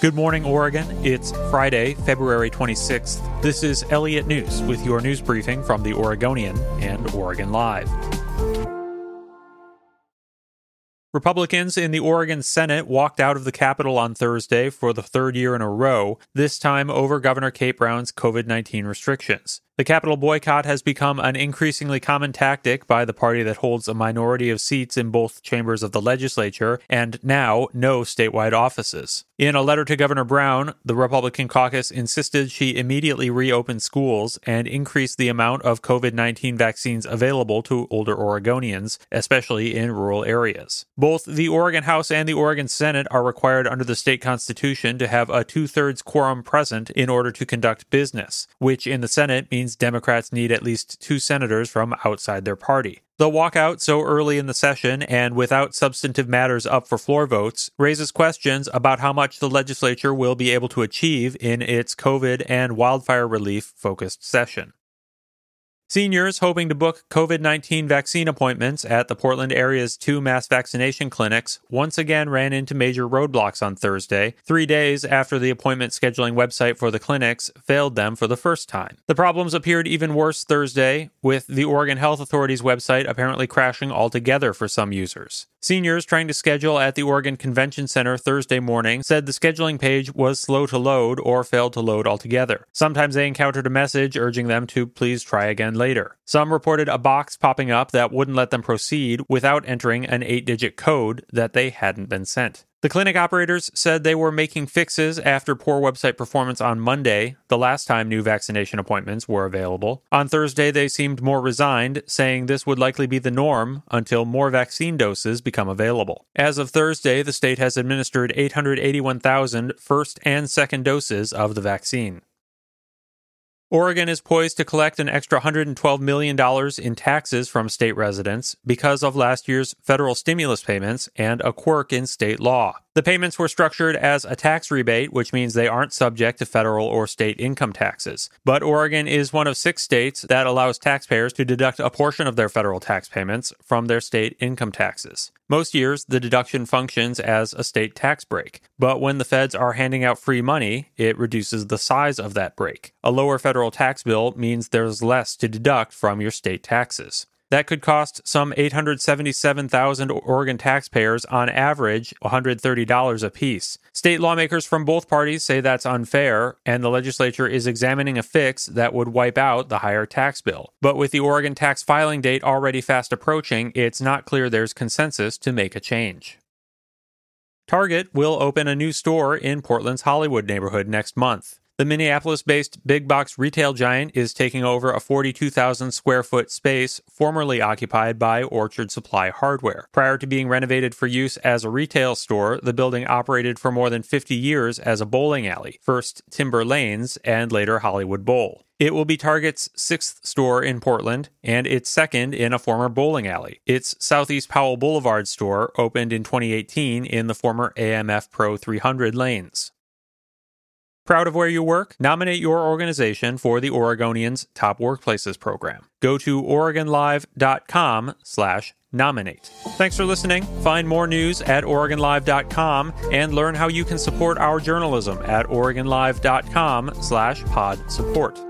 Good morning, Oregon. It's Friday, February 26th. This is Elliot Njus with your news briefing from the Oregonian and Oregon Live. Republicans in the Oregon Senate walked out of the Capitol on Thursday for the third year in a row, this time over Governor Kate Brown's COVID 19 restrictions. The Capitol boycott has become an increasingly common tactic by the party that holds a minority of seats in both chambers of the legislature and now no statewide offices. In a letter to Governor Brown, the Republican caucus insisted she immediately reopen schools and increase the amount of COVID 19 vaccines available to older Oregonians, especially in rural areas. Both the Oregon House and the Oregon Senate are required under the state constitution to have a two thirds quorum present in order to conduct business, which in the Senate means Democrats need at least two senators from outside their party. The walkout so early in the session and without substantive matters up for floor votes raises questions about how much the legislature will be able to achieve in its COVID and wildfire relief focused session. Seniors hoping to book COVID 19 vaccine appointments at the Portland area's two mass vaccination clinics once again ran into major roadblocks on Thursday, three days after the appointment scheduling website for the clinics failed them for the first time. The problems appeared even worse Thursday, with the Oregon Health Authority's website apparently crashing altogether for some users. Seniors trying to schedule at the Oregon Convention Center Thursday morning said the scheduling page was slow to load or failed to load altogether. Sometimes they encountered a message urging them to please try again later. Some reported a box popping up that wouldn't let them proceed without entering an eight digit code that they hadn't been sent. The clinic operators said they were making fixes after poor website performance on Monday, the last time new vaccination appointments were available. On Thursday, they seemed more resigned, saying this would likely be the norm until more vaccine doses become available. As of Thursday, the state has administered 881,000 first and second doses of the vaccine. Oregon is poised to collect an extra $112 million in taxes from state residents because of last year's federal stimulus payments and a quirk in state law. The payments were structured as a tax rebate, which means they aren't subject to federal or state income taxes. But Oregon is one of six states that allows taxpayers to deduct a portion of their federal tax payments from their state income taxes. Most years, the deduction functions as a state tax break, but when the feds are handing out free money, it reduces the size of that break. A lower federal tax bill means there's less to deduct from your state taxes. That could cost some 877,000 Oregon taxpayers on average $130 apiece. State lawmakers from both parties say that's unfair, and the legislature is examining a fix that would wipe out the higher tax bill. But with the Oregon tax filing date already fast approaching, it's not clear there's consensus to make a change. Target will open a new store in Portland's Hollywood neighborhood next month. The Minneapolis based big box retail giant is taking over a 42,000 square foot space formerly occupied by Orchard Supply Hardware. Prior to being renovated for use as a retail store, the building operated for more than 50 years as a bowling alley, first Timber Lanes and later Hollywood Bowl. It will be Target's sixth store in Portland and its second in a former bowling alley. Its Southeast Powell Boulevard store opened in 2018 in the former AMF Pro 300 lanes. Proud of where you work? Nominate your organization for the Oregonians Top Workplaces program. Go to OregonLive.com slash nominate. Thanks for listening. Find more news at OregonLive.com and learn how you can support our journalism at OregonLive.com slash pod support.